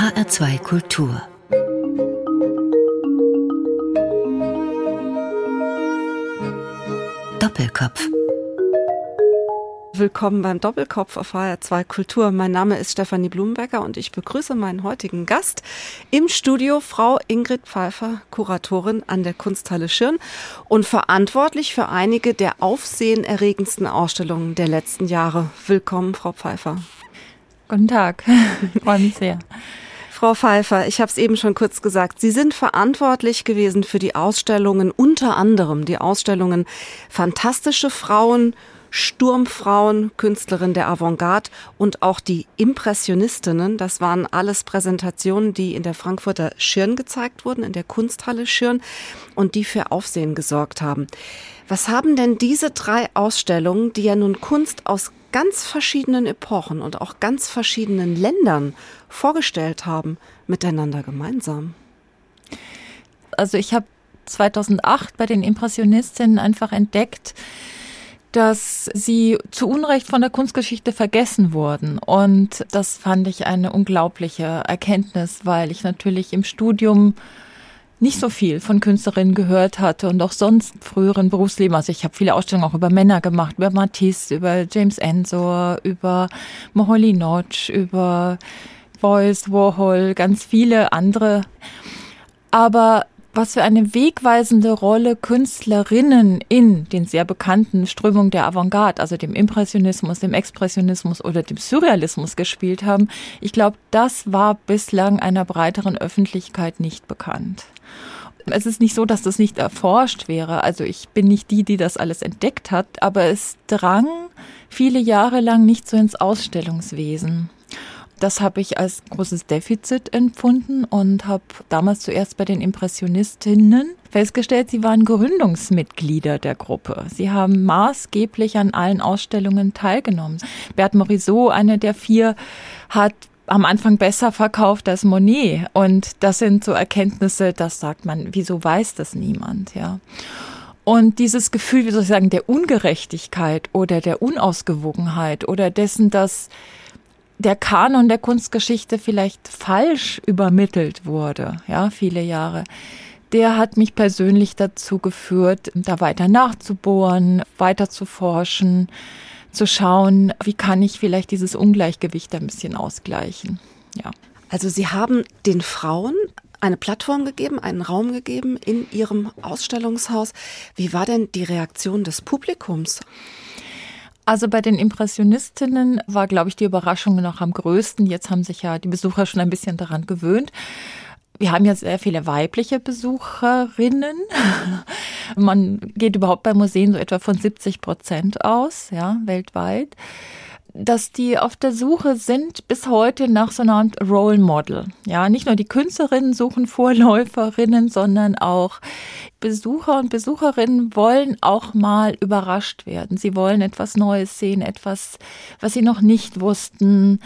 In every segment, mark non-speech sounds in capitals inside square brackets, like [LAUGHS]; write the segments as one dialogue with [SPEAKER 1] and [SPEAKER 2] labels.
[SPEAKER 1] HR2 Kultur Doppelkopf
[SPEAKER 2] Willkommen beim Doppelkopf auf HR2 Kultur. Mein Name ist Stefanie Blumenbecker und ich begrüße meinen heutigen Gast im Studio, Frau Ingrid Pfeiffer, Kuratorin an der Kunsthalle Schirn und verantwortlich für einige der aufsehenerregendsten Ausstellungen der letzten Jahre. Willkommen, Frau Pfeiffer.
[SPEAKER 3] Guten Tag, [LAUGHS] freue mich sehr.
[SPEAKER 2] Frau Pfeiffer, ich habe es eben schon kurz gesagt, Sie sind verantwortlich gewesen für die Ausstellungen, unter anderem die Ausstellungen Fantastische Frauen, Sturmfrauen, Künstlerin der Avantgarde und auch die Impressionistinnen. Das waren alles Präsentationen, die in der Frankfurter Schirn gezeigt wurden, in der Kunsthalle Schirn und die für Aufsehen gesorgt haben. Was haben denn diese drei Ausstellungen, die ja nun Kunst aus ganz verschiedenen Epochen und auch ganz verschiedenen Ländern vorgestellt haben, miteinander gemeinsam?
[SPEAKER 3] Also ich habe 2008 bei den Impressionistinnen einfach entdeckt, dass sie zu Unrecht von der Kunstgeschichte vergessen wurden. Und das fand ich eine unglaubliche Erkenntnis, weil ich natürlich im Studium nicht so viel von Künstlerinnen gehört hatte und auch sonst früheren Berufsleben. Also ich habe viele Ausstellungen auch über Männer gemacht, über Matisse, über James Ensor, über Moholy Notch, über Beuys, Warhol, ganz viele andere. Aber was für eine wegweisende Rolle Künstlerinnen in den sehr bekannten Strömungen der Avantgarde, also dem Impressionismus, dem Expressionismus oder dem Surrealismus gespielt haben, ich glaube, das war bislang einer breiteren Öffentlichkeit nicht bekannt. Es ist nicht so, dass das nicht erforscht wäre. Also ich bin nicht die, die das alles entdeckt hat, aber es drang viele Jahre lang nicht so ins Ausstellungswesen. Das habe ich als großes Defizit empfunden und habe damals zuerst bei den Impressionistinnen festgestellt, sie waren Gründungsmitglieder der Gruppe. Sie haben maßgeblich an allen Ausstellungen teilgenommen. Bert Morisot, eine der vier, hat am Anfang besser verkauft als Monet. Und das sind so Erkenntnisse, das sagt man, wieso weiß das niemand, ja. Und dieses Gefühl, wie soll ich sagen, der Ungerechtigkeit oder der Unausgewogenheit oder dessen, dass der Kanon der Kunstgeschichte vielleicht falsch übermittelt wurde, ja, viele Jahre. Der hat mich persönlich dazu geführt, da weiter nachzubohren, weiter zu forschen, zu schauen, wie kann ich vielleicht dieses Ungleichgewicht ein bisschen ausgleichen. Ja.
[SPEAKER 2] Also Sie haben den Frauen eine Plattform gegeben, einen Raum gegeben in Ihrem Ausstellungshaus. Wie war denn die Reaktion des Publikums?
[SPEAKER 3] Also bei den Impressionistinnen war, glaube ich, die Überraschung noch am größten. Jetzt haben sich ja die Besucher schon ein bisschen daran gewöhnt. Wir haben ja sehr viele weibliche Besucherinnen. Man geht überhaupt bei Museen so etwa von 70 Prozent aus, ja, weltweit dass die auf der Suche sind bis heute nach so einer Art Role Model. Ja, nicht nur die Künstlerinnen suchen Vorläuferinnen, sondern auch Besucher und Besucherinnen wollen auch mal überrascht werden. Sie wollen etwas Neues sehen, etwas, was sie noch nicht wussten,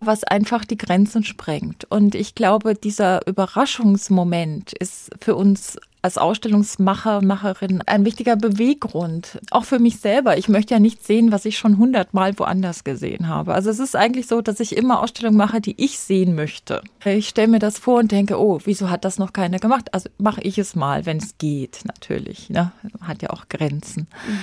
[SPEAKER 3] was einfach die Grenzen sprengt. Und ich glaube, dieser Überraschungsmoment ist für uns als Ausstellungsmacher, Macherin ein wichtiger Beweggrund. Auch für mich selber. Ich möchte ja nicht sehen, was ich schon hundertmal woanders gesehen habe. Also es ist eigentlich so, dass ich immer Ausstellungen mache, die ich sehen möchte. Ich stelle mir das vor und denke, oh, wieso hat das noch keiner gemacht? Also mache ich es mal, wenn es geht, natürlich. Ne? Hat ja auch Grenzen. Mhm.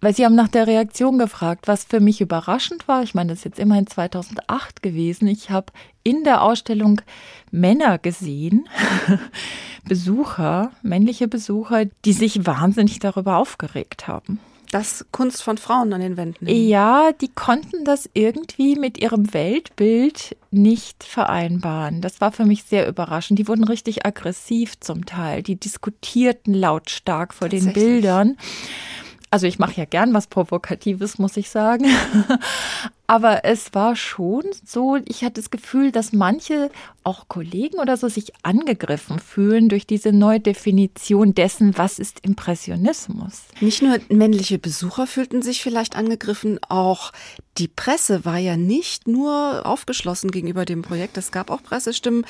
[SPEAKER 3] Weil Sie haben nach der Reaktion gefragt, was für mich überraschend war. Ich meine, das ist jetzt immerhin 2008 gewesen. Ich habe in der Ausstellung Männer gesehen, [LAUGHS] Besucher, männliche Besucher, die sich wahnsinnig darüber aufgeregt haben.
[SPEAKER 2] Das Kunst von Frauen an den Wänden.
[SPEAKER 3] Ja, die konnten das irgendwie mit ihrem Weltbild nicht vereinbaren. Das war für mich sehr überraschend. Die wurden richtig aggressiv zum Teil. Die diskutierten lautstark vor den Bildern. Also ich mache ja gern was Provokatives, muss ich sagen. Aber es war schon so, ich hatte das Gefühl, dass manche, auch Kollegen oder so, sich angegriffen fühlen durch diese Neudefinition dessen, was ist Impressionismus.
[SPEAKER 2] Nicht nur männliche Besucher fühlten sich vielleicht angegriffen, auch die Presse war ja nicht nur aufgeschlossen gegenüber dem Projekt. Es gab auch Pressestimmen,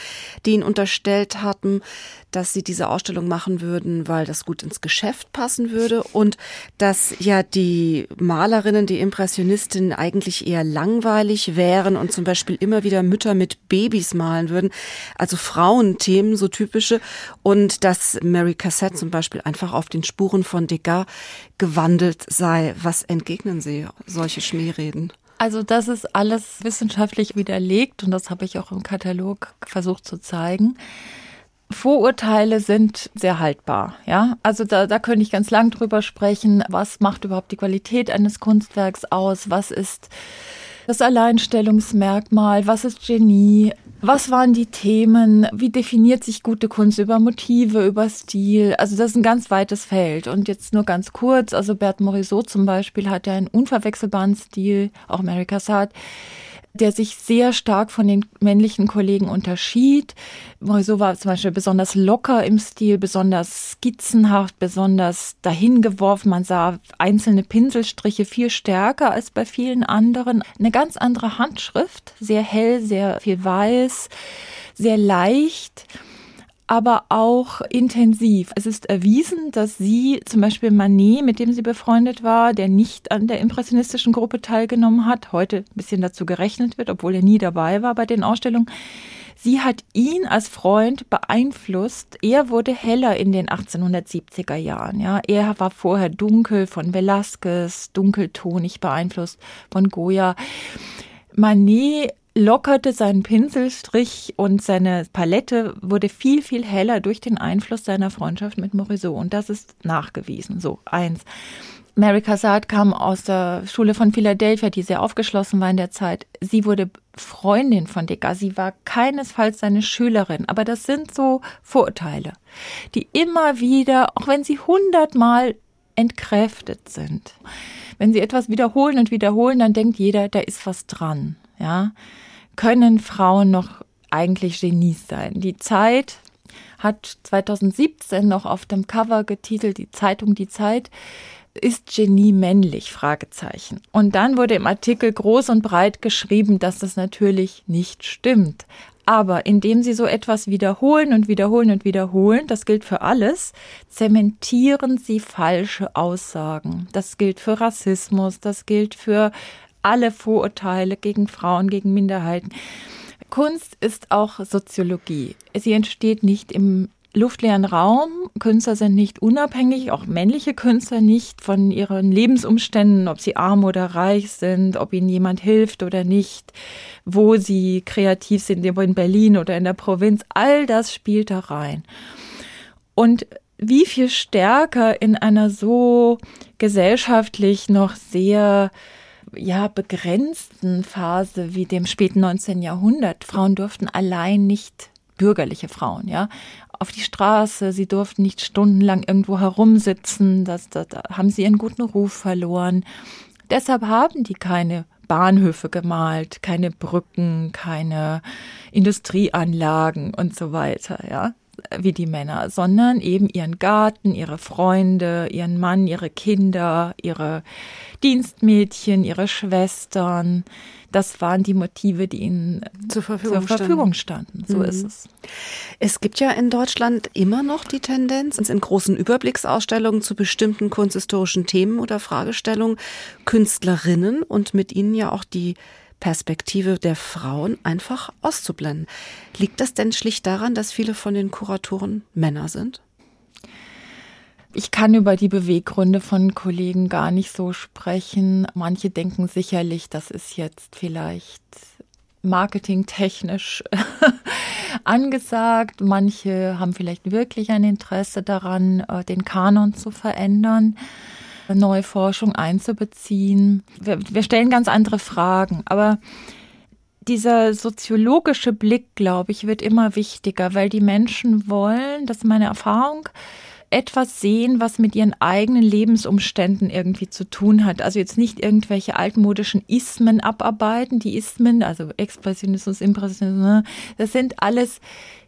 [SPEAKER 2] die ihn unterstellt hatten, dass sie diese Ausstellung machen würden, weil das gut ins Geschäft passen würde und dass ja die Malerinnen, die Impressionistinnen eigentlich eher langweilig wären und zum Beispiel immer wieder Mütter mit Babys malen würden. Also Frauenthemen, so typische. Und dass Mary Cassette zum Beispiel einfach auf den Spuren von Degas gewandelt sei. Was entgegnen Sie solche Schmierreden?
[SPEAKER 3] Also das ist alles wissenschaftlich widerlegt und das habe ich auch im Katalog versucht zu zeigen. Vorurteile sind sehr haltbar, ja. Also da, da könnte ich ganz lang drüber sprechen. Was macht überhaupt die Qualität eines Kunstwerks aus? Was ist das Alleinstellungsmerkmal? Was ist Genie? Was waren die Themen? Wie definiert sich gute Kunst über Motive, über Stil? Also das ist ein ganz weites Feld. Und jetzt nur ganz kurz, also Bert Morisot zum Beispiel hat ja einen unverwechselbaren Stil, auch Mary Cassatt der sich sehr stark von den männlichen Kollegen unterschied. Morisot war zum Beispiel besonders locker im Stil, besonders skizzenhaft, besonders dahingeworfen. Man sah einzelne Pinselstriche viel stärker als bei vielen anderen. Eine ganz andere Handschrift, sehr hell, sehr viel weiß, sehr leicht aber auch intensiv. Es ist erwiesen, dass sie zum Beispiel Manet, mit dem sie befreundet war, der nicht an der impressionistischen Gruppe teilgenommen hat, heute ein bisschen dazu gerechnet wird, obwohl er nie dabei war bei den Ausstellungen, Sie hat ihn als Freund beeinflusst. Er wurde heller in den 1870er Jahren. Ja, er war vorher dunkel von Velázquez, dunkeltonig beeinflusst von Goya. Manet lockerte seinen Pinselstrich und seine Palette wurde viel, viel heller durch den Einfluss seiner Freundschaft mit Morisot. Und das ist nachgewiesen. So, eins. Mary Cassatt kam aus der Schule von Philadelphia, die sehr aufgeschlossen war in der Zeit. Sie wurde Freundin von Degas. Sie war keinesfalls seine Schülerin. Aber das sind so Vorurteile, die immer wieder, auch wenn sie hundertmal entkräftet sind, wenn sie etwas wiederholen und wiederholen, dann denkt jeder, da ist was dran. Ja, können Frauen noch eigentlich Genies sein? Die Zeit hat 2017 noch auf dem Cover getitelt, die Zeitung Die Zeit, ist Genie männlich? Fragezeichen. Und dann wurde im Artikel groß und breit geschrieben, dass das natürlich nicht stimmt. Aber indem sie so etwas wiederholen und wiederholen und wiederholen, das gilt für alles, zementieren sie falsche Aussagen. Das gilt für Rassismus, das gilt für alle Vorurteile gegen Frauen, gegen Minderheiten. Kunst ist auch Soziologie. Sie entsteht nicht im luftleeren Raum. Künstler sind nicht unabhängig, auch männliche Künstler nicht von ihren Lebensumständen, ob sie arm oder reich sind, ob ihnen jemand hilft oder nicht, wo sie kreativ sind, in Berlin oder in der Provinz. All das spielt da rein. Und wie viel stärker in einer so gesellschaftlich noch sehr ja, begrenzten Phase wie dem späten 19. Jahrhundert. Frauen durften allein nicht bürgerliche Frauen, ja, auf die Straße, sie durften nicht stundenlang irgendwo herumsitzen, da haben sie ihren guten Ruf verloren. Deshalb haben die keine Bahnhöfe gemalt, keine Brücken, keine Industrieanlagen und so weiter, ja wie die Männer, sondern eben ihren Garten, ihre Freunde, ihren Mann, ihre Kinder, ihre Dienstmädchen, ihre Schwestern. Das waren die Motive, die ihnen zur Verfügung, zur Verfügung standen. So mhm. ist es.
[SPEAKER 2] Es gibt ja in Deutschland immer noch die Tendenz, in großen Überblicksausstellungen zu bestimmten kunsthistorischen Themen oder Fragestellungen Künstlerinnen und mit ihnen ja auch die Perspektive der Frauen einfach auszublenden. Liegt das denn schlicht daran, dass viele von den Kuratoren Männer sind?
[SPEAKER 3] Ich kann über die Beweggründe von Kollegen gar nicht so sprechen. Manche denken sicherlich, das ist jetzt vielleicht marketingtechnisch [LAUGHS] angesagt. Manche haben vielleicht wirklich ein Interesse daran, äh, den Kanon zu verändern neue Forschung einzubeziehen. Wir, wir stellen ganz andere Fragen, aber dieser soziologische Blick, glaube ich, wird immer wichtiger, weil die Menschen wollen, das ist meine Erfahrung, etwas sehen, was mit ihren eigenen Lebensumständen irgendwie zu tun hat. Also jetzt nicht irgendwelche altmodischen Ismen abarbeiten. Die Ismen, also Expressionismus, Impressionismus, ne, das sind alles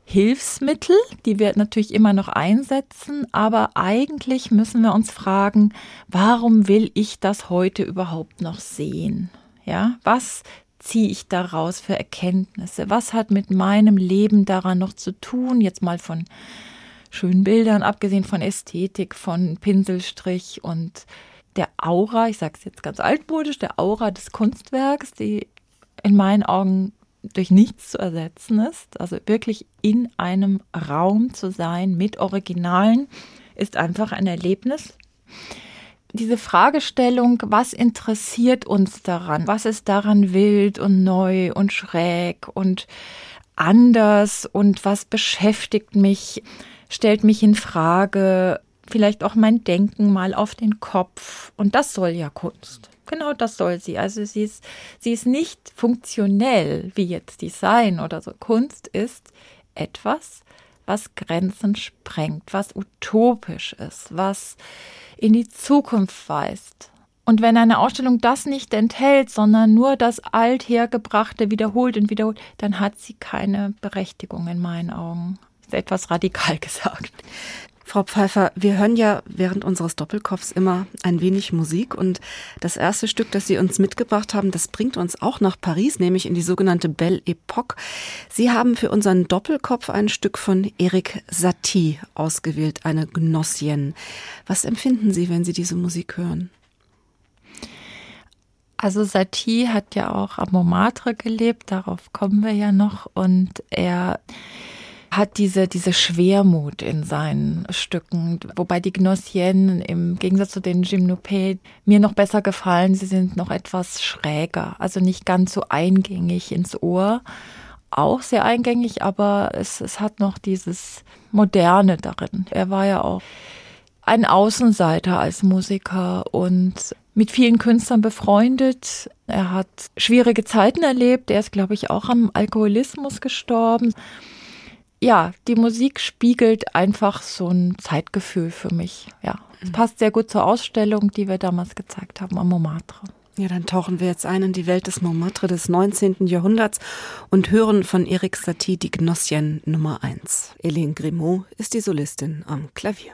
[SPEAKER 3] Hilfsmittel, die wir natürlich immer noch einsetzen, aber eigentlich müssen wir uns fragen, warum will ich das heute überhaupt noch sehen? Ja, was ziehe ich daraus für Erkenntnisse? Was hat mit meinem Leben daran noch zu tun? Jetzt mal von schönen Bildern, abgesehen von Ästhetik, von Pinselstrich und der Aura, ich sage es jetzt ganz altmodisch, der Aura des Kunstwerks, die in meinen Augen durch nichts zu ersetzen ist. Also wirklich in einem Raum zu sein mit Originalen ist einfach ein Erlebnis. Diese Fragestellung, was interessiert uns daran? Was ist daran wild und neu und schräg und anders und was beschäftigt mich, stellt mich in Frage, vielleicht auch mein Denken mal auf den Kopf. Und das soll ja Kunst. Genau das soll sie. Also sie ist, sie ist nicht funktionell wie jetzt Design oder so. Kunst ist etwas, was Grenzen sprengt, was utopisch ist, was in die Zukunft weist. Und wenn eine Ausstellung das nicht enthält, sondern nur das Althergebrachte wiederholt und wiederholt, dann hat sie keine Berechtigung in meinen Augen. Ist etwas radikal [LAUGHS] gesagt.
[SPEAKER 2] Frau Pfeiffer, wir hören ja während unseres Doppelkopfs immer ein wenig Musik und das erste Stück, das Sie uns mitgebracht haben, das bringt uns auch nach Paris, nämlich in die sogenannte Belle Epoque. Sie haben für unseren Doppelkopf ein Stück von Eric Satie ausgewählt, eine Gnossienne. Was empfinden Sie, wenn Sie diese Musik hören?
[SPEAKER 3] Also Satie hat ja auch am Montmartre gelebt, darauf kommen wir ja noch und er hat diese, diese Schwermut in seinen Stücken, wobei die Gnossienne im Gegensatz zu den Gymnopées mir noch besser gefallen. Sie sind noch etwas schräger, also nicht ganz so eingängig ins Ohr. Auch sehr eingängig, aber es, es hat noch dieses Moderne darin. Er war ja auch ein Außenseiter als Musiker und mit vielen Künstlern befreundet. Er hat schwierige Zeiten erlebt. Er ist, glaube ich, auch am Alkoholismus gestorben ja, die Musik spiegelt einfach so ein Zeitgefühl für mich. Ja, es mhm. passt sehr gut zur Ausstellung, die wir damals gezeigt haben am Montmartre.
[SPEAKER 2] Ja, dann tauchen wir jetzt ein in die Welt des Montmartre des 19. Jahrhunderts und hören von Eric Satie die Gnossienne Nummer 1. Eline Grimaud ist die Solistin am Klavier.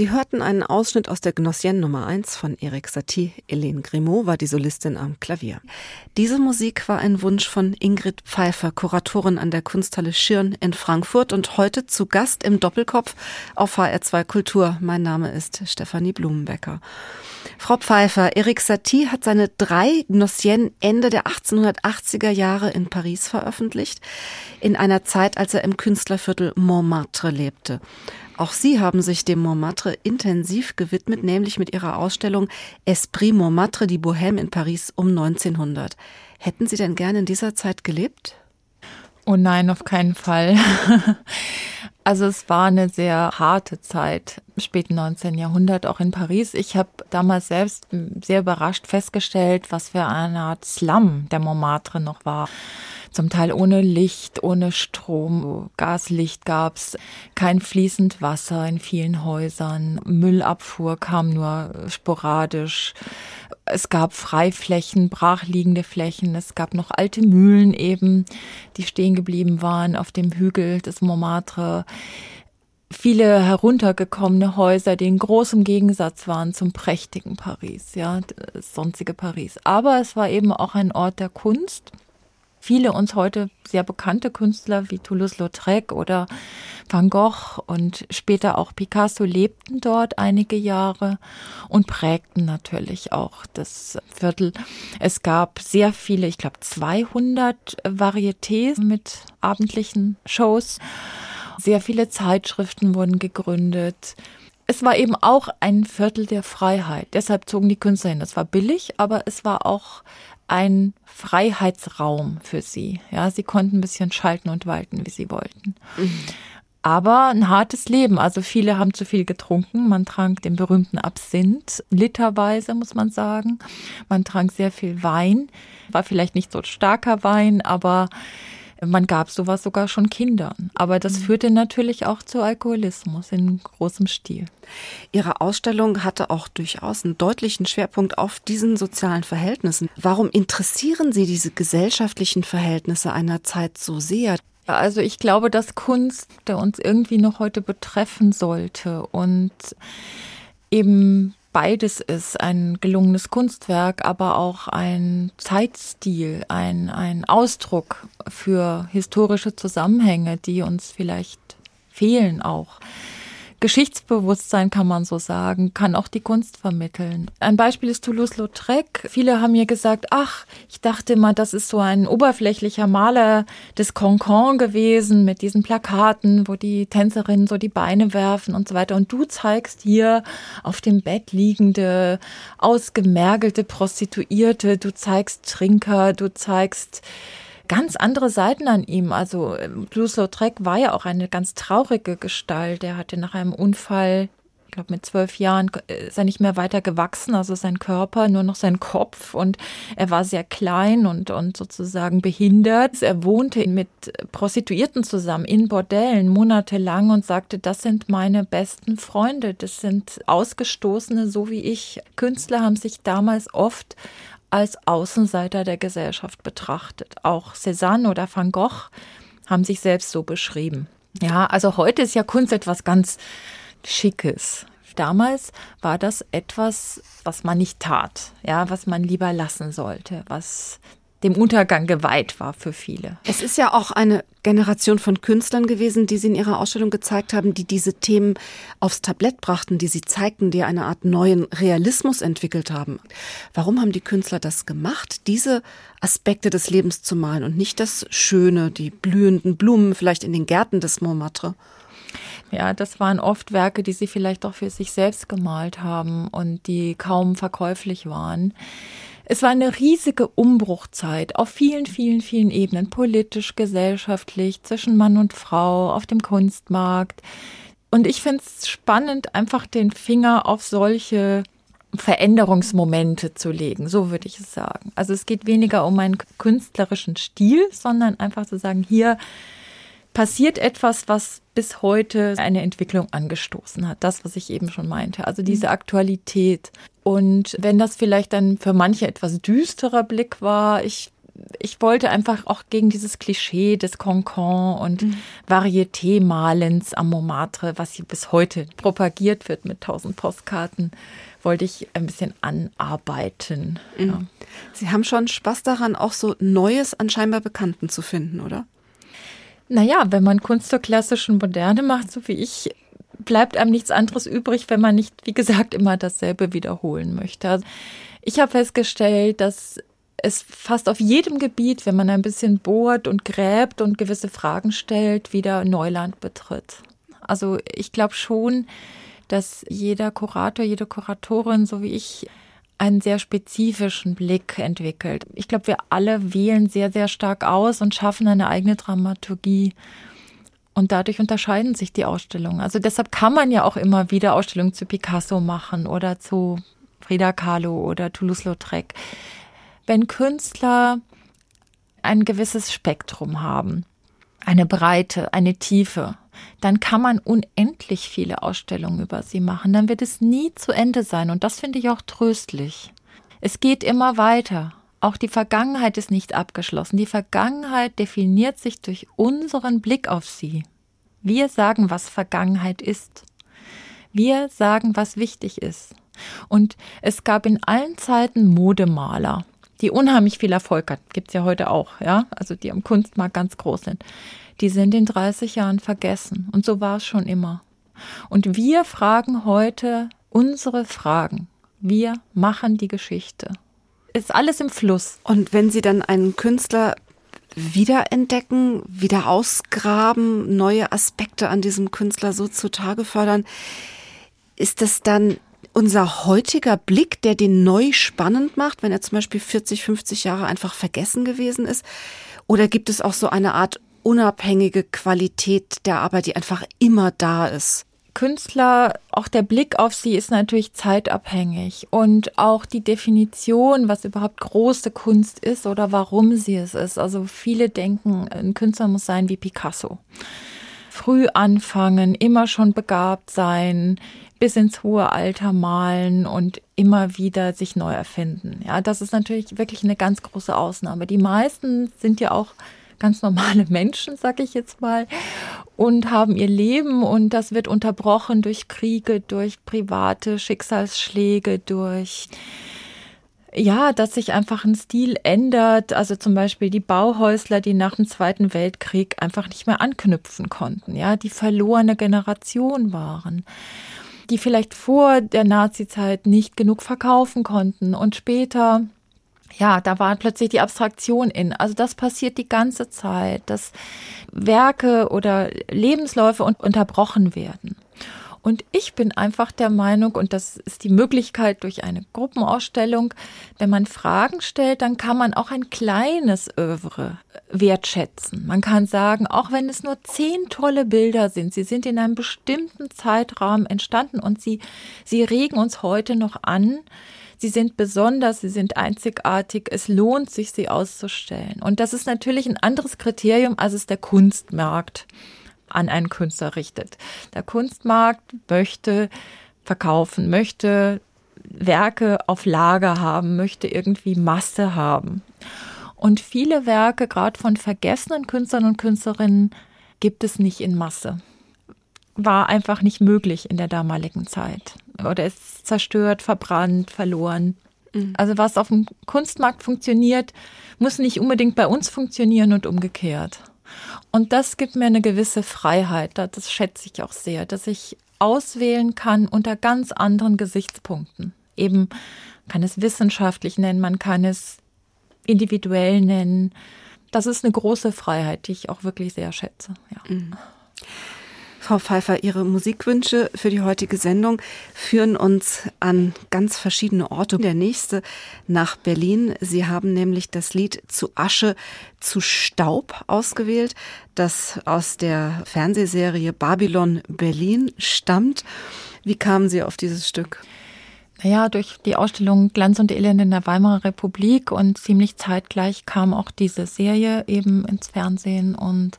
[SPEAKER 2] Sie hörten einen Ausschnitt aus der Gnossienne Nummer 1 von Eric Satie. Helene Grimaud war die Solistin am Klavier. Diese Musik war ein Wunsch von Ingrid Pfeiffer, Kuratorin an der Kunsthalle Schirn in Frankfurt und heute zu Gast im Doppelkopf auf HR2 Kultur. Mein Name ist Stefanie Blumenbecker. Frau Pfeiffer, Eric Satie hat seine drei Gnossienne Ende der 1880er Jahre in Paris veröffentlicht, in einer Zeit, als er im Künstlerviertel Montmartre lebte. Auch Sie haben sich dem Montmartre intensiv gewidmet, nämlich mit Ihrer Ausstellung Esprit Montmartre, die Bohème in Paris um 1900. Hätten Sie denn gerne in dieser Zeit gelebt?
[SPEAKER 3] Oh nein, auf keinen Fall. [LAUGHS] Also es war eine sehr harte Zeit, späten 19. Jahrhundert, auch in Paris. Ich habe damals selbst sehr überrascht festgestellt, was für eine Art Slum der Montmartre noch war zum Teil ohne Licht, ohne Strom. Gaslicht gab's, kein fließend Wasser in vielen Häusern. Müllabfuhr kam nur sporadisch. Es gab Freiflächen, brachliegende Flächen. Es gab noch alte Mühlen eben, die stehen geblieben waren auf dem Hügel des Montmartre viele heruntergekommene Häuser, die in großem Gegensatz waren zum prächtigen Paris, ja, das sonstige Paris. Aber es war eben auch ein Ort der Kunst viele uns heute sehr bekannte Künstler wie Toulouse-Lautrec oder Van Gogh und später auch Picasso lebten dort einige Jahre und prägten natürlich auch das Viertel. Es gab sehr viele, ich glaube 200 Varietés mit abendlichen Shows. Sehr viele Zeitschriften wurden gegründet es war eben auch ein Viertel der Freiheit. Deshalb zogen die Künstler hin. Es war billig, aber es war auch ein Freiheitsraum für sie. Ja, sie konnten ein bisschen schalten und walten, wie sie wollten. Mhm. Aber ein hartes Leben. Also viele haben zu viel getrunken. Man trank den berühmten Absinth, literweise muss man sagen. Man trank sehr viel Wein. War vielleicht nicht so starker Wein, aber man gab sowas sogar schon Kindern. Aber das mhm. führte natürlich auch zu Alkoholismus in großem Stil.
[SPEAKER 2] Ihre Ausstellung hatte auch durchaus einen deutlichen Schwerpunkt auf diesen sozialen Verhältnissen. Warum interessieren Sie diese gesellschaftlichen Verhältnisse einer Zeit so sehr?
[SPEAKER 3] Also ich glaube, dass Kunst, der uns irgendwie noch heute betreffen sollte und eben beides ist, ein gelungenes Kunstwerk, aber auch ein Zeitstil, ein, ein Ausdruck für historische Zusammenhänge, die uns vielleicht fehlen auch. Geschichtsbewusstsein kann man so sagen, kann auch die Kunst vermitteln. Ein Beispiel ist Toulouse-Lautrec. Viele haben mir gesagt, ach, ich dachte mal, das ist so ein oberflächlicher Maler des Concon gewesen mit diesen Plakaten, wo die Tänzerinnen so die Beine werfen und so weiter. Und du zeigst hier auf dem Bett liegende, ausgemergelte Prostituierte, du zeigst Trinker, du zeigst ganz andere Seiten an ihm. Also Blues-Lautrec war ja auch eine ganz traurige Gestalt. Er hatte nach einem Unfall ich glaube, mit zwölf Jahren ist er nicht mehr weiter gewachsen, also sein Körper, nur noch sein Kopf und er war sehr klein und, und sozusagen behindert. Er wohnte mit Prostituierten zusammen in Bordellen monatelang und sagte, das sind meine besten Freunde, das sind Ausgestoßene, so wie ich. Künstler haben sich damals oft als Außenseiter der Gesellschaft betrachtet. Auch Cézanne oder Van Gogh haben sich selbst so beschrieben. Ja, also heute ist ja Kunst etwas ganz Schickes. Damals war das etwas, was man nicht tat, ja, was man lieber lassen sollte, was dem Untergang geweiht war für viele.
[SPEAKER 2] Es ist ja auch eine Generation von Künstlern gewesen, die Sie in Ihrer Ausstellung gezeigt haben, die diese Themen aufs Tablett brachten, die Sie zeigten, die eine Art neuen Realismus entwickelt haben. Warum haben die Künstler das gemacht, diese Aspekte des Lebens zu malen und nicht das Schöne, die blühenden Blumen vielleicht in den Gärten des Montmartre?
[SPEAKER 3] Ja, das waren oft Werke, die sie vielleicht auch für sich selbst gemalt haben und die kaum verkäuflich waren. Es war eine riesige Umbruchzeit auf vielen, vielen, vielen Ebenen, politisch, gesellschaftlich, zwischen Mann und Frau, auf dem Kunstmarkt. Und ich finde es spannend, einfach den Finger auf solche Veränderungsmomente zu legen, so würde ich es sagen. Also es geht weniger um einen künstlerischen Stil, sondern einfach zu sagen, hier passiert etwas, was bis heute eine Entwicklung angestoßen hat. Das, was ich eben schon meinte. Also diese mhm. Aktualität. Und wenn das vielleicht dann für manche etwas düsterer Blick war, ich ich wollte einfach auch gegen dieses Klischee des Concon und mhm. Varieté-Malens am Montmartre, was hier bis heute propagiert wird mit tausend Postkarten, wollte ich ein bisschen anarbeiten.
[SPEAKER 2] Mhm. Ja. Sie haben schon Spaß daran, auch so Neues an scheinbar Bekannten zu finden, oder?
[SPEAKER 3] Naja, wenn man Kunst zur klassischen Moderne macht, so wie ich, bleibt einem nichts anderes übrig, wenn man nicht, wie gesagt, immer dasselbe wiederholen möchte. Also ich habe festgestellt, dass es fast auf jedem Gebiet, wenn man ein bisschen bohrt und gräbt und gewisse Fragen stellt, wieder Neuland betritt. Also ich glaube schon, dass jeder Kurator, jede Kuratorin, so wie ich, einen sehr spezifischen Blick entwickelt. Ich glaube, wir alle wählen sehr, sehr stark aus und schaffen eine eigene Dramaturgie. Und dadurch unterscheiden sich die Ausstellungen. Also deshalb kann man ja auch immer wieder Ausstellungen zu Picasso machen oder zu Frida Kahlo oder Toulouse-Lautrec. Wenn Künstler ein gewisses Spektrum haben, eine Breite, eine Tiefe, dann kann man unendlich viele Ausstellungen über sie machen. Dann wird es nie zu Ende sein. Und das finde ich auch tröstlich. Es geht immer weiter. Auch die Vergangenheit ist nicht abgeschlossen. Die Vergangenheit definiert sich durch unseren Blick auf sie. Wir sagen, was Vergangenheit ist. Wir sagen, was wichtig ist. Und es gab in allen Zeiten Modemaler, die unheimlich viel Erfolg hatten. Gibt es ja heute auch, ja, also die am Kunstmarkt ganz groß sind die sind in 30 Jahren vergessen. Und so war es schon immer. Und wir fragen heute unsere Fragen. Wir machen die Geschichte. Ist alles im Fluss.
[SPEAKER 2] Und wenn Sie dann einen Künstler wiederentdecken, wieder ausgraben, neue Aspekte an diesem Künstler so zutage fördern, ist das dann unser heutiger Blick, der den neu spannend macht, wenn er zum Beispiel 40, 50 Jahre einfach vergessen gewesen ist? Oder gibt es auch so eine Art unabhängige Qualität der Arbeit, die einfach immer da ist.
[SPEAKER 3] Künstler, auch der Blick auf sie ist natürlich zeitabhängig und auch die Definition, was überhaupt große Kunst ist oder warum sie es ist. Also viele denken, ein Künstler muss sein wie Picasso. Früh anfangen, immer schon begabt sein, bis ins hohe Alter malen und immer wieder sich neu erfinden. Ja, das ist natürlich wirklich eine ganz große Ausnahme. Die meisten sind ja auch ganz normale [LAUGHS] Menschen, sag ich jetzt mal, und haben ihr Leben und das wird unterbrochen durch Kriege, durch private Schicksalsschläge, durch ja, dass sich einfach ein Stil ändert. Also zum Beispiel die Bauhäusler, die nach dem Zweiten Weltkrieg einfach nicht mehr anknüpfen konnten, ja, die verlorene Generation waren die vielleicht vor der Nazizeit nicht genug verkaufen konnten und später ja, da war plötzlich die Abstraktion in. Also das passiert die ganze Zeit, dass Werke oder Lebensläufe unterbrochen werden. Und ich bin einfach der Meinung, und das ist die Möglichkeit durch eine Gruppenausstellung, wenn man Fragen stellt, dann kann man auch ein kleines Övre wertschätzen. Man kann sagen, auch wenn es nur zehn tolle Bilder sind, sie sind in einem bestimmten Zeitrahmen entstanden und sie, sie regen uns heute noch an, Sie sind besonders, sie sind einzigartig. Es lohnt sich, sie auszustellen. Und das ist natürlich ein anderes Kriterium, als es der Kunstmarkt an einen Künstler richtet. Der Kunstmarkt möchte verkaufen, möchte Werke auf Lager haben, möchte irgendwie Masse haben. Und viele Werke, gerade von vergessenen Künstlern und Künstlerinnen, gibt es nicht in Masse. War einfach nicht möglich in der damaligen Zeit oder ist zerstört, verbrannt, verloren. Mhm. Also was auf dem Kunstmarkt funktioniert, muss nicht unbedingt bei uns funktionieren und umgekehrt. Und das gibt mir eine gewisse Freiheit, das schätze ich auch sehr, dass ich auswählen kann unter ganz anderen Gesichtspunkten. Eben kann es wissenschaftlich nennen, man kann es individuell nennen. Das ist eine große Freiheit, die ich auch wirklich sehr schätze. Ja. Mhm.
[SPEAKER 2] Frau Pfeiffer, Ihre Musikwünsche für die heutige Sendung führen uns an ganz verschiedene Orte. Der nächste nach Berlin. Sie haben nämlich das Lied zu Asche, zu Staub ausgewählt, das aus der Fernsehserie Babylon Berlin stammt. Wie kamen Sie auf dieses Stück?
[SPEAKER 3] Naja, durch die Ausstellung Glanz und Elend in der Weimarer Republik und ziemlich zeitgleich kam auch diese Serie eben ins Fernsehen und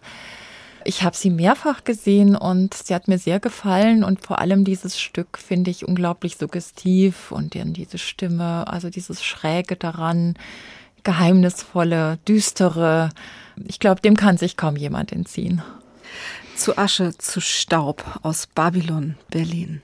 [SPEAKER 3] ich habe sie mehrfach gesehen und sie hat mir sehr gefallen und vor allem dieses Stück finde ich unglaublich suggestiv und dann diese Stimme, also dieses Schräge daran, geheimnisvolle, düstere. Ich glaube, dem kann sich kaum jemand entziehen.
[SPEAKER 2] Zu Asche, zu Staub aus Babylon, Berlin.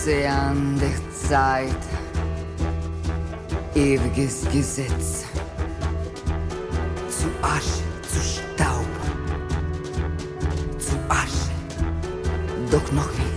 [SPEAKER 4] Ozean der Zeit, ewiges Gesetz. Zu Asche, zu Staub, zu Asche, doch noch nicht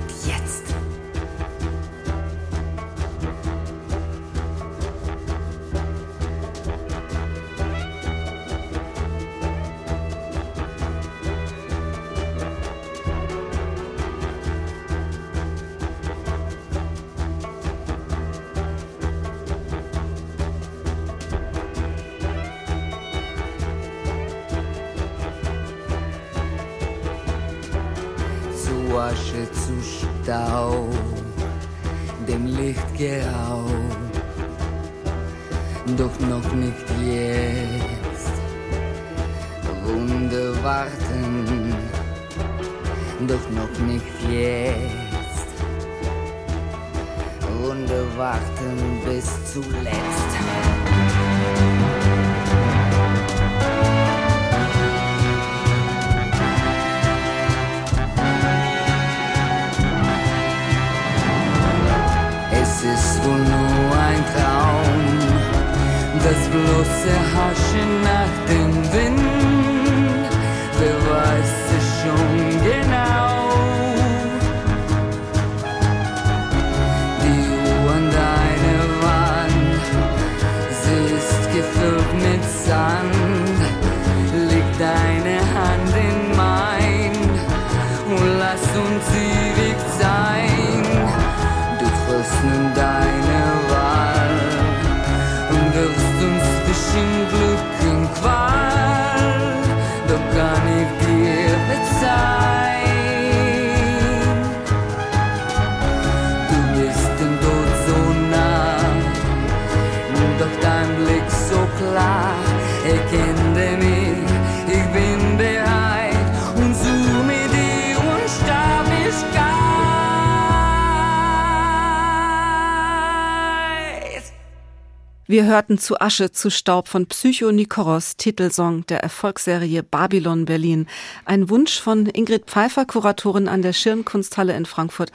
[SPEAKER 2] Wir hörten zu Asche, zu Staub von Psycho Nikoros, Titelsong der Erfolgsserie Babylon Berlin. Ein Wunsch von Ingrid Pfeiffer, Kuratorin an der Schirnkunsthalle in Frankfurt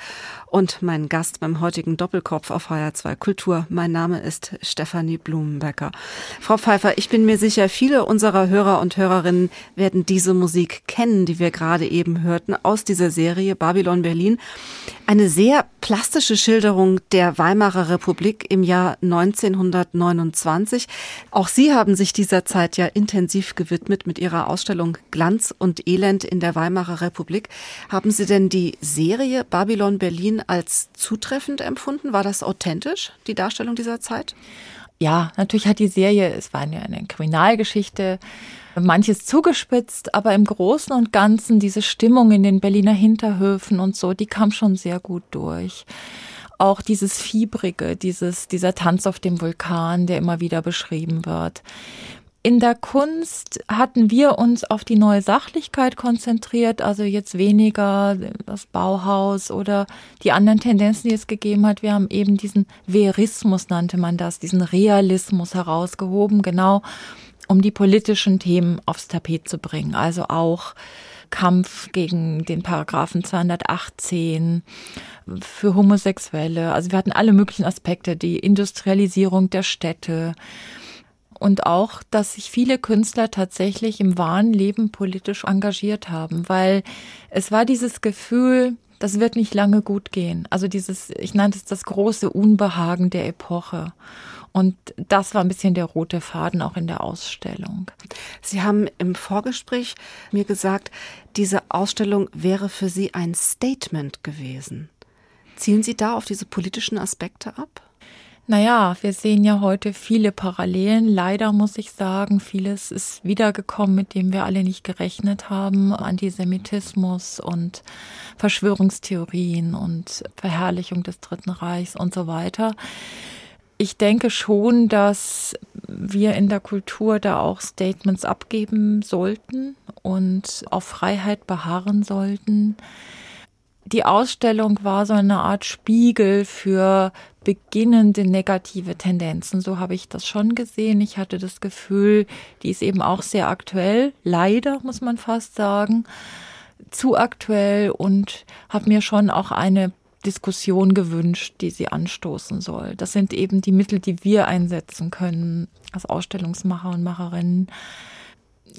[SPEAKER 2] und mein Gast beim heutigen Doppelkopf auf HR2 Kultur. Mein Name ist Stefanie Blumenbecker. Frau Pfeiffer, ich bin mir sicher, viele unserer Hörer und Hörerinnen werden diese Musik kennen, die wir gerade eben hörten, aus dieser Serie Babylon Berlin. Eine sehr plastische Schilderung der Weimarer Republik im Jahr 1929. Auch Sie haben sich dieser Zeit ja intensiv gewidmet mit Ihrer Ausstellung Glanz und Elend in der Weimarer Republik. Haben Sie denn die Serie Babylon Berlin als zutreffend empfunden? War das authentisch, die Darstellung dieser Zeit?
[SPEAKER 3] Ja, natürlich hat die Serie, es war ja eine Kriminalgeschichte, manches zugespitzt, aber im Großen und Ganzen diese Stimmung in den Berliner Hinterhöfen und so, die kam schon sehr gut durch. Auch dieses Fiebrige, dieses, dieser Tanz auf dem Vulkan, der immer wieder beschrieben wird. In der Kunst hatten wir uns auf die neue Sachlichkeit konzentriert, also jetzt weniger das Bauhaus oder die anderen Tendenzen, die es gegeben hat. Wir haben eben diesen Verismus, nannte man das, diesen Realismus herausgehoben, genau um die politischen Themen aufs Tapet zu bringen. Also auch Kampf gegen den Paragraphen 218 für Homosexuelle. Also wir hatten alle möglichen Aspekte, die Industrialisierung der Städte und auch, dass sich viele Künstler tatsächlich im wahren Leben politisch engagiert haben, weil es war dieses Gefühl, das wird nicht lange gut gehen. Also dieses, ich nannte es das große Unbehagen der Epoche. Und das war ein bisschen der rote Faden auch in der Ausstellung.
[SPEAKER 2] Sie haben im Vorgespräch mir gesagt, diese Ausstellung wäre für Sie ein Statement gewesen. Zielen Sie da auf diese politischen Aspekte ab?
[SPEAKER 3] Naja, wir sehen ja heute viele Parallelen. Leider muss ich sagen, vieles ist wiedergekommen, mit dem wir alle nicht gerechnet haben. Antisemitismus und Verschwörungstheorien und Verherrlichung des Dritten Reichs und so weiter. Ich denke schon, dass wir in der Kultur da auch Statements abgeben sollten und auf Freiheit beharren sollten die Ausstellung war so eine Art Spiegel für beginnende negative Tendenzen. So habe ich das schon gesehen. Ich hatte das Gefühl, die ist eben auch sehr aktuell, leider muss man fast sagen, zu aktuell und habe mir schon auch eine Diskussion gewünscht, die sie anstoßen soll. Das sind eben die Mittel, die wir einsetzen können als Ausstellungsmacher und Macherinnen.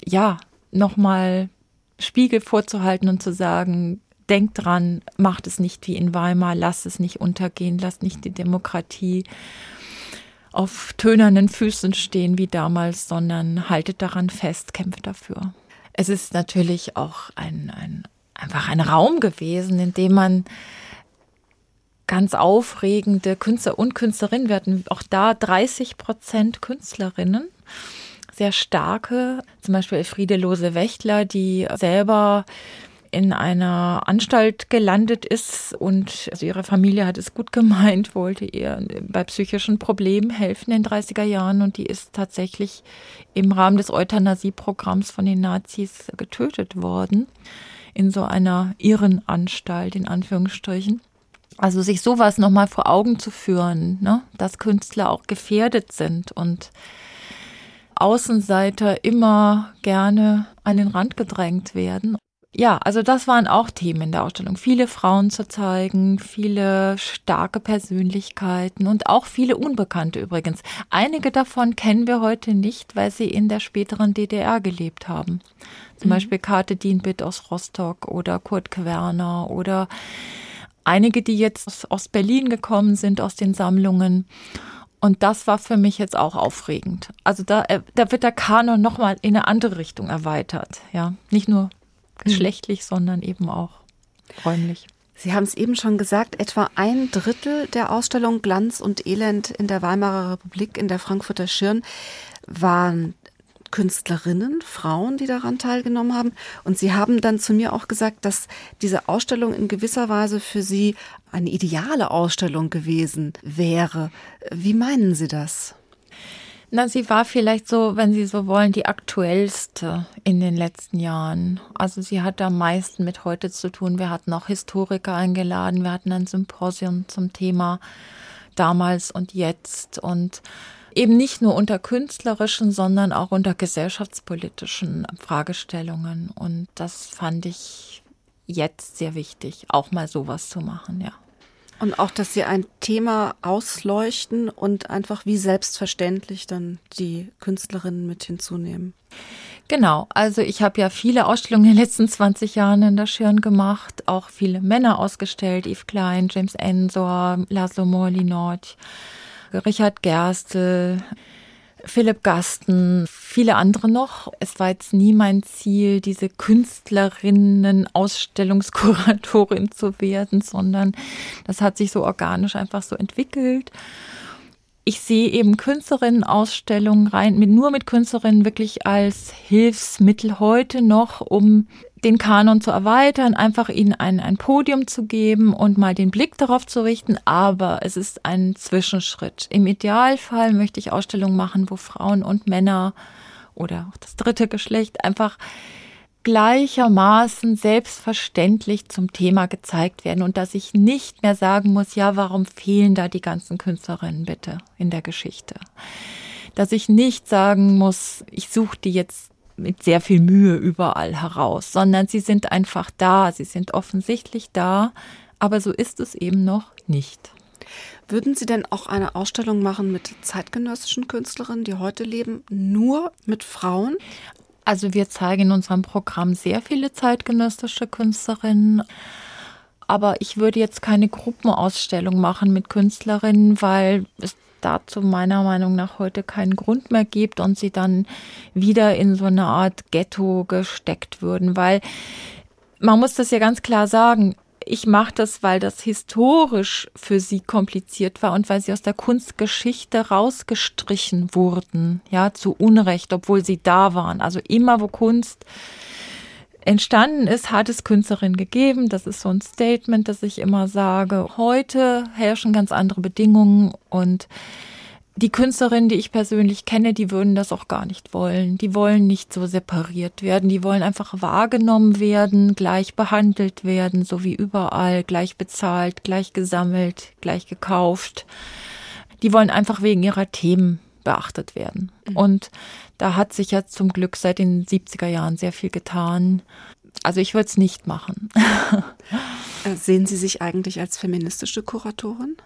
[SPEAKER 3] Ja, nochmal Spiegel vorzuhalten und zu sagen, denkt dran, macht es nicht wie in Weimar, lasst es nicht untergehen, lasst nicht die Demokratie auf tönernen Füßen stehen wie damals, sondern haltet daran fest, kämpft dafür. Es ist natürlich auch ein, ein einfach ein Raum gewesen, in dem man ganz aufregende Künstler und Künstlerinnen, wir hatten auch da 30 Prozent Künstlerinnen, sehr starke, zum Beispiel Elfriede Lose-Wächtler, die selber in einer Anstalt gelandet ist und also ihre Familie hat es gut gemeint, wollte ihr bei psychischen Problemen helfen in den 30er Jahren und die ist tatsächlich im Rahmen des Euthanasieprogramms von den Nazis getötet worden in so einer Irrenanstalt in Anführungsstrichen. Also sich sowas nochmal vor Augen zu führen, ne? dass Künstler auch gefährdet sind und Außenseiter immer gerne an den Rand gedrängt werden ja, also das waren auch Themen in der Ausstellung. Viele Frauen zu zeigen, viele starke Persönlichkeiten und auch viele Unbekannte übrigens. Einige davon kennen wir heute nicht, weil sie in der späteren DDR gelebt haben. Zum mhm. Beispiel Kate Dienbitt aus Rostock oder Kurt Querner oder einige, die jetzt aus Berlin gekommen sind, aus den Sammlungen. Und das war für mich jetzt auch aufregend. Also da, äh, da wird der Kanon nochmal in eine andere Richtung erweitert. Ja, nicht nur geschlechtlich, sondern eben auch räumlich.
[SPEAKER 2] Sie haben es eben schon gesagt, etwa ein Drittel der Ausstellung Glanz und Elend in der Weimarer Republik in der Frankfurter Schirn waren Künstlerinnen, Frauen, die daran teilgenommen haben. Und Sie haben dann zu mir auch gesagt, dass diese Ausstellung in gewisser Weise für Sie eine ideale Ausstellung gewesen wäre. Wie meinen Sie das?
[SPEAKER 3] Na, sie war vielleicht so, wenn Sie so wollen, die aktuellste in den letzten Jahren. Also sie hat am meisten mit heute zu tun. Wir hatten auch Historiker eingeladen. Wir hatten ein Symposium zum Thema damals und jetzt und eben nicht nur unter künstlerischen, sondern auch unter gesellschaftspolitischen Fragestellungen. Und das fand ich jetzt sehr wichtig, auch mal sowas zu machen, ja.
[SPEAKER 2] Und auch, dass Sie ein Thema ausleuchten und einfach wie selbstverständlich dann die Künstlerinnen mit hinzunehmen.
[SPEAKER 3] Genau, also ich habe ja viele Ausstellungen in den letzten 20 Jahren in der Schirn gemacht, auch viele Männer ausgestellt, Yves Klein, James Ensor, Laszlo Morlinot, Richard Gerstl, Philipp Gasten, viele andere noch. Es war jetzt nie mein Ziel, diese Künstlerinnen Ausstellungskuratorin zu werden, sondern das hat sich so organisch einfach so entwickelt. Ich sehe eben Künstlerinnen-Ausstellungen rein, mit, nur mit Künstlerinnen wirklich als Hilfsmittel heute noch, um den Kanon zu erweitern, einfach ihnen ein, ein Podium zu geben und mal den Blick darauf zu richten. Aber es ist ein Zwischenschritt. Im Idealfall möchte ich Ausstellungen machen, wo Frauen und Männer oder auch das dritte Geschlecht einfach gleichermaßen selbstverständlich zum Thema gezeigt werden und dass ich nicht mehr sagen muss, ja, warum fehlen da die ganzen Künstlerinnen bitte in der Geschichte? Dass ich nicht sagen muss, ich suche die jetzt mit sehr viel Mühe überall heraus, sondern sie sind einfach da, sie sind offensichtlich da, aber so ist es eben noch nicht.
[SPEAKER 2] Würden Sie denn auch eine Ausstellung machen mit zeitgenössischen Künstlerinnen, die heute leben, nur mit Frauen?
[SPEAKER 3] Also wir zeigen in unserem Programm sehr viele zeitgenössische Künstlerinnen, aber ich würde jetzt keine Gruppenausstellung machen mit Künstlerinnen, weil es dazu meiner Meinung nach heute keinen Grund mehr gibt und sie dann wieder in so eine Art Ghetto gesteckt würden, weil man muss das ja ganz klar sagen, ich mache das, weil das historisch für sie kompliziert war und weil sie aus der Kunstgeschichte rausgestrichen wurden, ja, zu Unrecht, obwohl sie da waren. Also immer, wo Kunst entstanden ist, hat es Künstlerinnen gegeben. Das ist so ein Statement, das ich immer sage. Heute herrschen ganz andere Bedingungen und die Künstlerinnen, die ich persönlich kenne, die würden das auch gar nicht wollen. Die wollen nicht so separiert werden. Die wollen einfach wahrgenommen werden, gleich behandelt werden, so wie überall, gleich bezahlt, gleich gesammelt, gleich gekauft. Die wollen einfach wegen ihrer Themen beachtet werden. Mhm. Und da hat sich ja zum Glück seit den 70er Jahren sehr viel getan. Also ich würde es nicht machen. [LAUGHS]
[SPEAKER 2] Äh, sehen Sie sich eigentlich als feministische Kuratorin?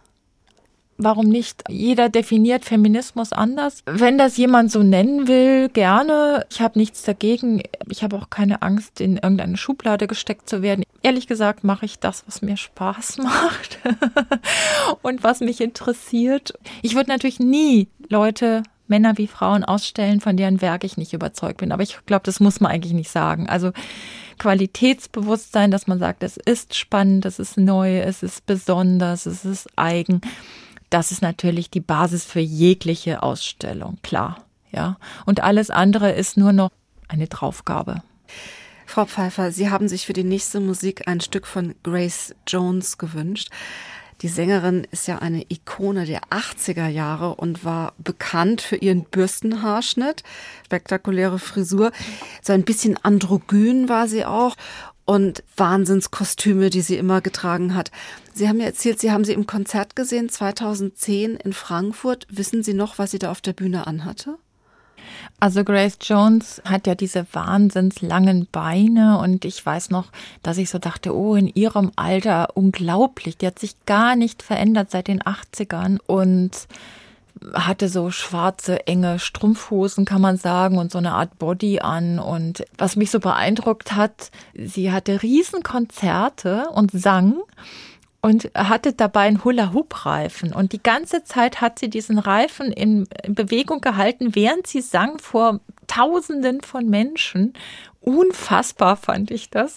[SPEAKER 3] Warum nicht? Jeder definiert Feminismus anders. Wenn das jemand so nennen will, gerne. Ich habe nichts dagegen. Ich habe auch keine Angst, in irgendeine Schublade gesteckt zu werden. Ehrlich gesagt mache ich das, was mir Spaß [LAUGHS] macht und was mich interessiert. Ich würde natürlich nie Leute Männer wie Frauen ausstellen, von deren Werk ich nicht überzeugt bin. Aber ich glaube, das muss man eigentlich nicht sagen. Also Qualitätsbewusstsein, dass man sagt, es ist spannend, es ist neu, es ist besonders, es ist eigen das ist natürlich die Basis für jegliche Ausstellung, klar. Ja. Und alles andere ist nur noch eine Draufgabe.
[SPEAKER 2] Frau Pfeiffer, Sie haben sich für die nächste Musik ein Stück von Grace Jones gewünscht. Die Sängerin ist ja eine Ikone der 80er Jahre und war bekannt für ihren Bürstenhaarschnitt, spektakuläre Frisur. So ein bisschen androgyn war sie auch und Wahnsinnskostüme, die sie immer getragen hat. Sie haben ja erzählt, Sie haben sie im Konzert gesehen 2010 in Frankfurt. Wissen Sie noch, was sie da auf der Bühne anhatte?
[SPEAKER 3] Also Grace Jones hat ja diese wahnsinns langen Beine und ich weiß noch, dass ich so dachte, oh, in ihrem Alter unglaublich. Die hat sich gar nicht verändert seit den 80ern und hatte so schwarze, enge Strumpfhosen, kann man sagen, und so eine Art Body an. Und was mich so beeindruckt hat, sie hatte Riesenkonzerte und sang und hatte dabei einen Hula-Hoop-Reifen. Und die ganze Zeit hat sie diesen Reifen in Bewegung gehalten, während sie sang vor Tausenden von Menschen. Unfassbar fand ich das.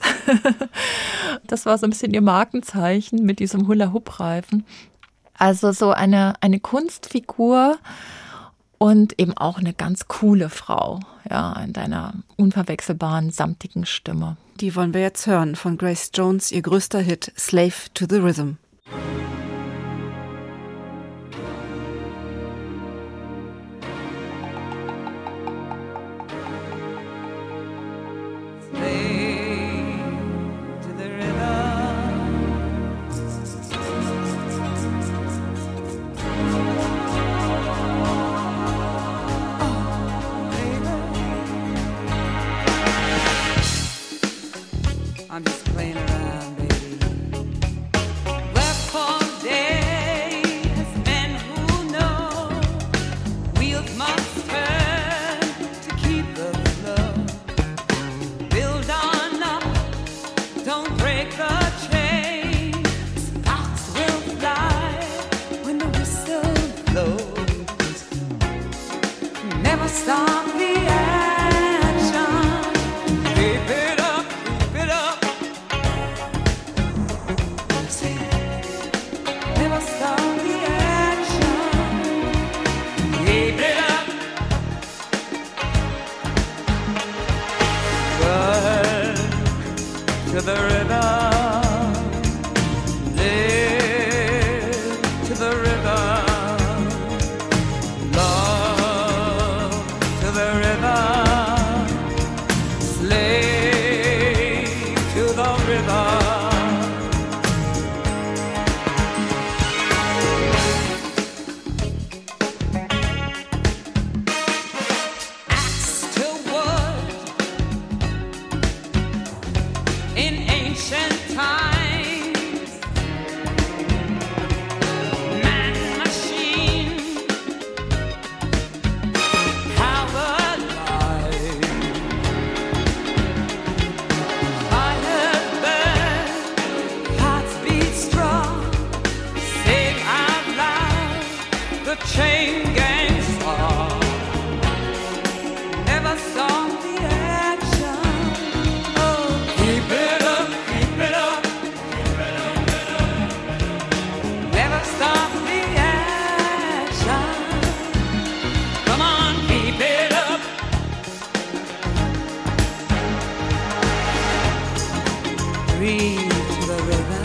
[SPEAKER 3] [LAUGHS] das war so ein bisschen ihr Markenzeichen mit diesem Hula-Hoop-Reifen. Also so eine, eine Kunstfigur und eben auch eine ganz coole Frau, ja, in deiner unverwechselbaren, samtigen Stimme.
[SPEAKER 2] Die wollen wir jetzt hören von Grace Jones, ihr größter Hit Slave to the Rhythm.
[SPEAKER 4] stop. to the river.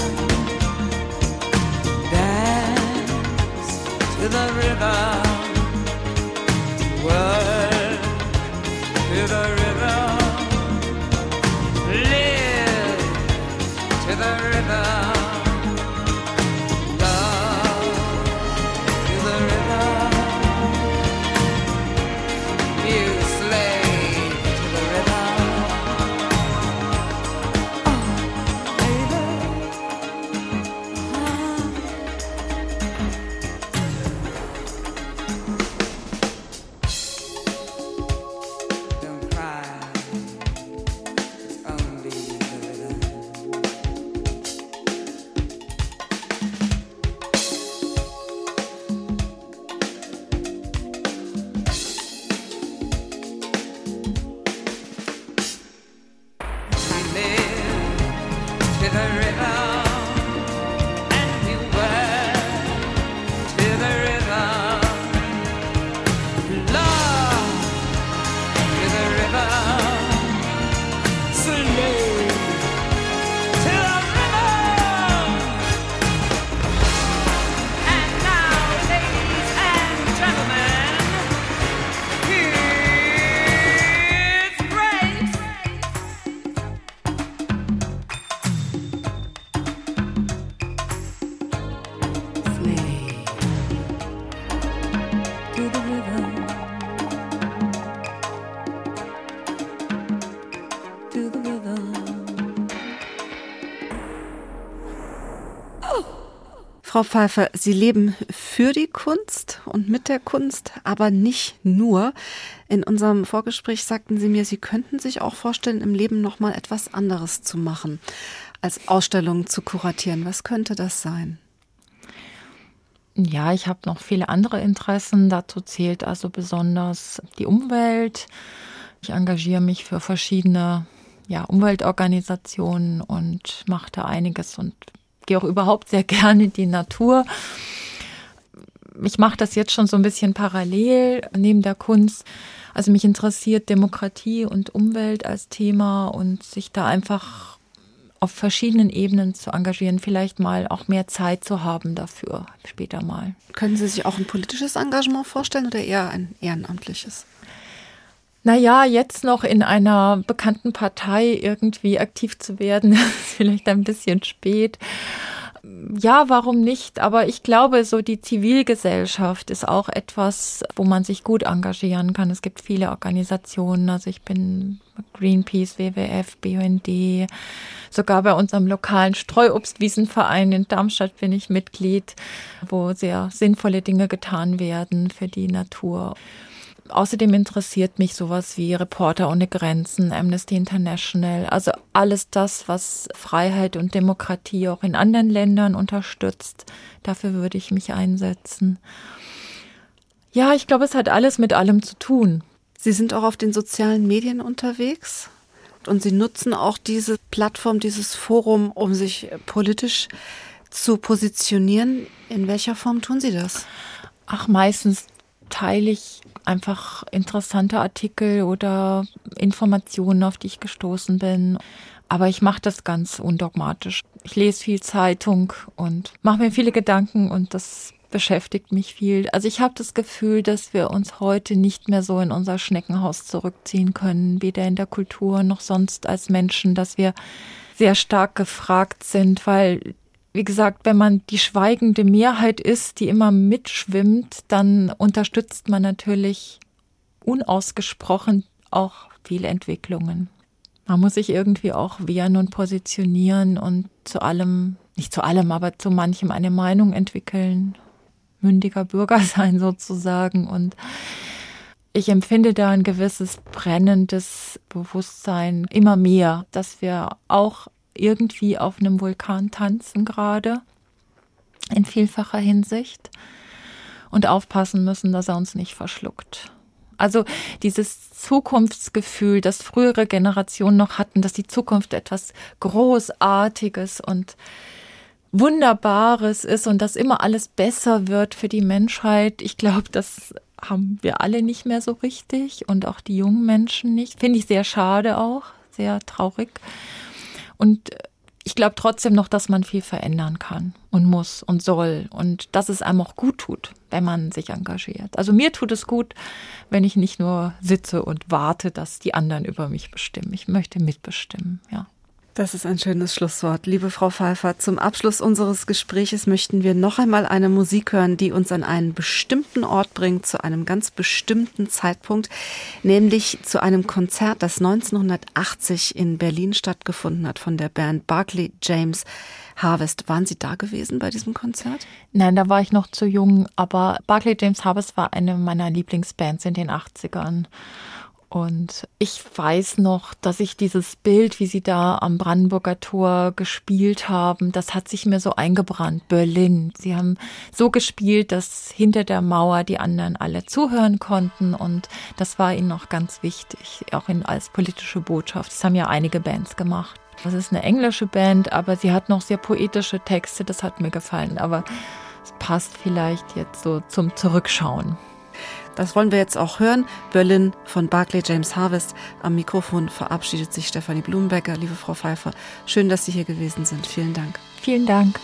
[SPEAKER 4] Dance to the river.
[SPEAKER 2] Frau Pfeiffer, Sie leben für die Kunst und mit der Kunst, aber nicht nur. In unserem Vorgespräch sagten Sie mir, Sie könnten sich auch vorstellen, im Leben noch mal etwas anderes zu machen, als Ausstellungen zu kuratieren. Was könnte das sein?
[SPEAKER 3] Ja, ich habe noch viele andere Interessen. Dazu zählt also besonders die Umwelt. Ich engagiere mich für verschiedene ja, Umweltorganisationen und mache da einiges und gehe auch überhaupt sehr [LAUGHS] gerne die Natur. Ich mache das jetzt schon so ein bisschen parallel neben der Kunst. Also mich interessiert Demokratie und Umwelt als Thema und sich da einfach auf verschiedenen Ebenen zu engagieren, vielleicht mal auch mehr Zeit zu haben dafür später mal.
[SPEAKER 2] Können Sie sich auch ein politisches Engagement vorstellen oder eher ein ehrenamtliches?
[SPEAKER 3] Naja, jetzt noch in einer bekannten Partei irgendwie aktiv zu werden, [LAUGHS] ist vielleicht ein bisschen spät. Ja, warum nicht? Aber ich glaube, so die Zivilgesellschaft ist auch etwas, wo man sich gut engagieren kann. Es gibt viele Organisationen. Also ich bin Greenpeace, WWF, BUND. Sogar bei unserem lokalen Streuobstwiesenverein in Darmstadt bin ich Mitglied, wo sehr sinnvolle Dinge getan werden für die Natur. Außerdem interessiert mich sowas wie Reporter ohne Grenzen, Amnesty International, also alles das, was Freiheit und Demokratie auch in anderen Ländern unterstützt. Dafür würde ich mich einsetzen. Ja, ich glaube, es hat alles mit allem zu tun.
[SPEAKER 2] Sie sind auch auf den sozialen Medien unterwegs und Sie nutzen auch diese Plattform, dieses Forum, um sich politisch zu positionieren. In welcher Form tun Sie das?
[SPEAKER 3] Ach, meistens teile ich einfach interessante Artikel oder Informationen, auf die ich gestoßen bin. Aber ich mache das ganz undogmatisch. Ich lese viel Zeitung und mache mir viele Gedanken und das beschäftigt mich viel. Also ich habe das Gefühl, dass wir uns heute nicht mehr so in unser Schneckenhaus zurückziehen können, weder in der Kultur noch sonst als Menschen, dass wir sehr stark gefragt sind, weil wie gesagt, wenn man die schweigende Mehrheit ist, die immer mitschwimmt, dann unterstützt man natürlich unausgesprochen auch viele Entwicklungen. Man muss sich irgendwie auch wehren und positionieren und zu allem, nicht zu allem, aber zu manchem eine Meinung entwickeln, mündiger Bürger [LAUGHS] sein sozusagen. Und ich empfinde da ein gewisses brennendes Bewusstsein immer mehr, dass wir auch irgendwie auf einem Vulkan tanzen gerade in vielfacher Hinsicht. und aufpassen müssen, dass er uns nicht verschluckt. Also dieses Zukunftsgefühl, das frühere Generationen noch hatten, dass die Zukunft etwas Großartiges und Wunderbares ist und dass immer alles besser wird für die Menschheit. Ich glaube, das haben wir alle nicht mehr so richtig und auch die jungen Menschen nicht. Finde ich sehr schade auch, sehr traurig. Und ich glaube trotzdem noch, dass man viel verändern kann und muss und soll und dass es einem auch gut tut, wenn man sich engagiert. Also mir tut es gut, wenn ich nicht nur sitze und warte, dass die anderen über mich bestimmen. Ich möchte mitbestimmen, ja.
[SPEAKER 2] Das ist ein schönes Schlusswort. Liebe Frau Pfeiffer, zum Abschluss unseres Gespräches möchten wir noch einmal eine Musik hören, die uns an einen bestimmten Ort bringt, zu einem ganz bestimmten Zeitpunkt, nämlich zu einem Konzert, das 1980 in Berlin stattgefunden hat von der Band Barclay James Harvest. Waren Sie da gewesen bei diesem Konzert?
[SPEAKER 3] Nein, da war ich noch zu jung, aber Barclay James Harvest war eine meiner Lieblingsbands in den 80ern. Und ich weiß noch, dass ich dieses Bild, wie sie da am Brandenburger Tor gespielt haben, das hat sich mir so eingebrannt. Berlin. Sie haben so gespielt, dass hinter der Mauer die anderen alle zuhören konnten. Und das war ihnen noch ganz wichtig, auch in, als politische Botschaft. Das haben ja einige Bands gemacht. Das ist eine englische Band, aber sie hat noch sehr poetische Texte. Das hat mir gefallen. Aber es passt vielleicht jetzt so zum Zurückschauen.
[SPEAKER 2] Das wollen wir jetzt auch hören. Berlin von Barclay James Harvest. Am Mikrofon verabschiedet sich Stefanie Blumenbecker. Liebe Frau Pfeiffer, schön, dass Sie hier gewesen sind. Vielen Dank.
[SPEAKER 3] Vielen Dank.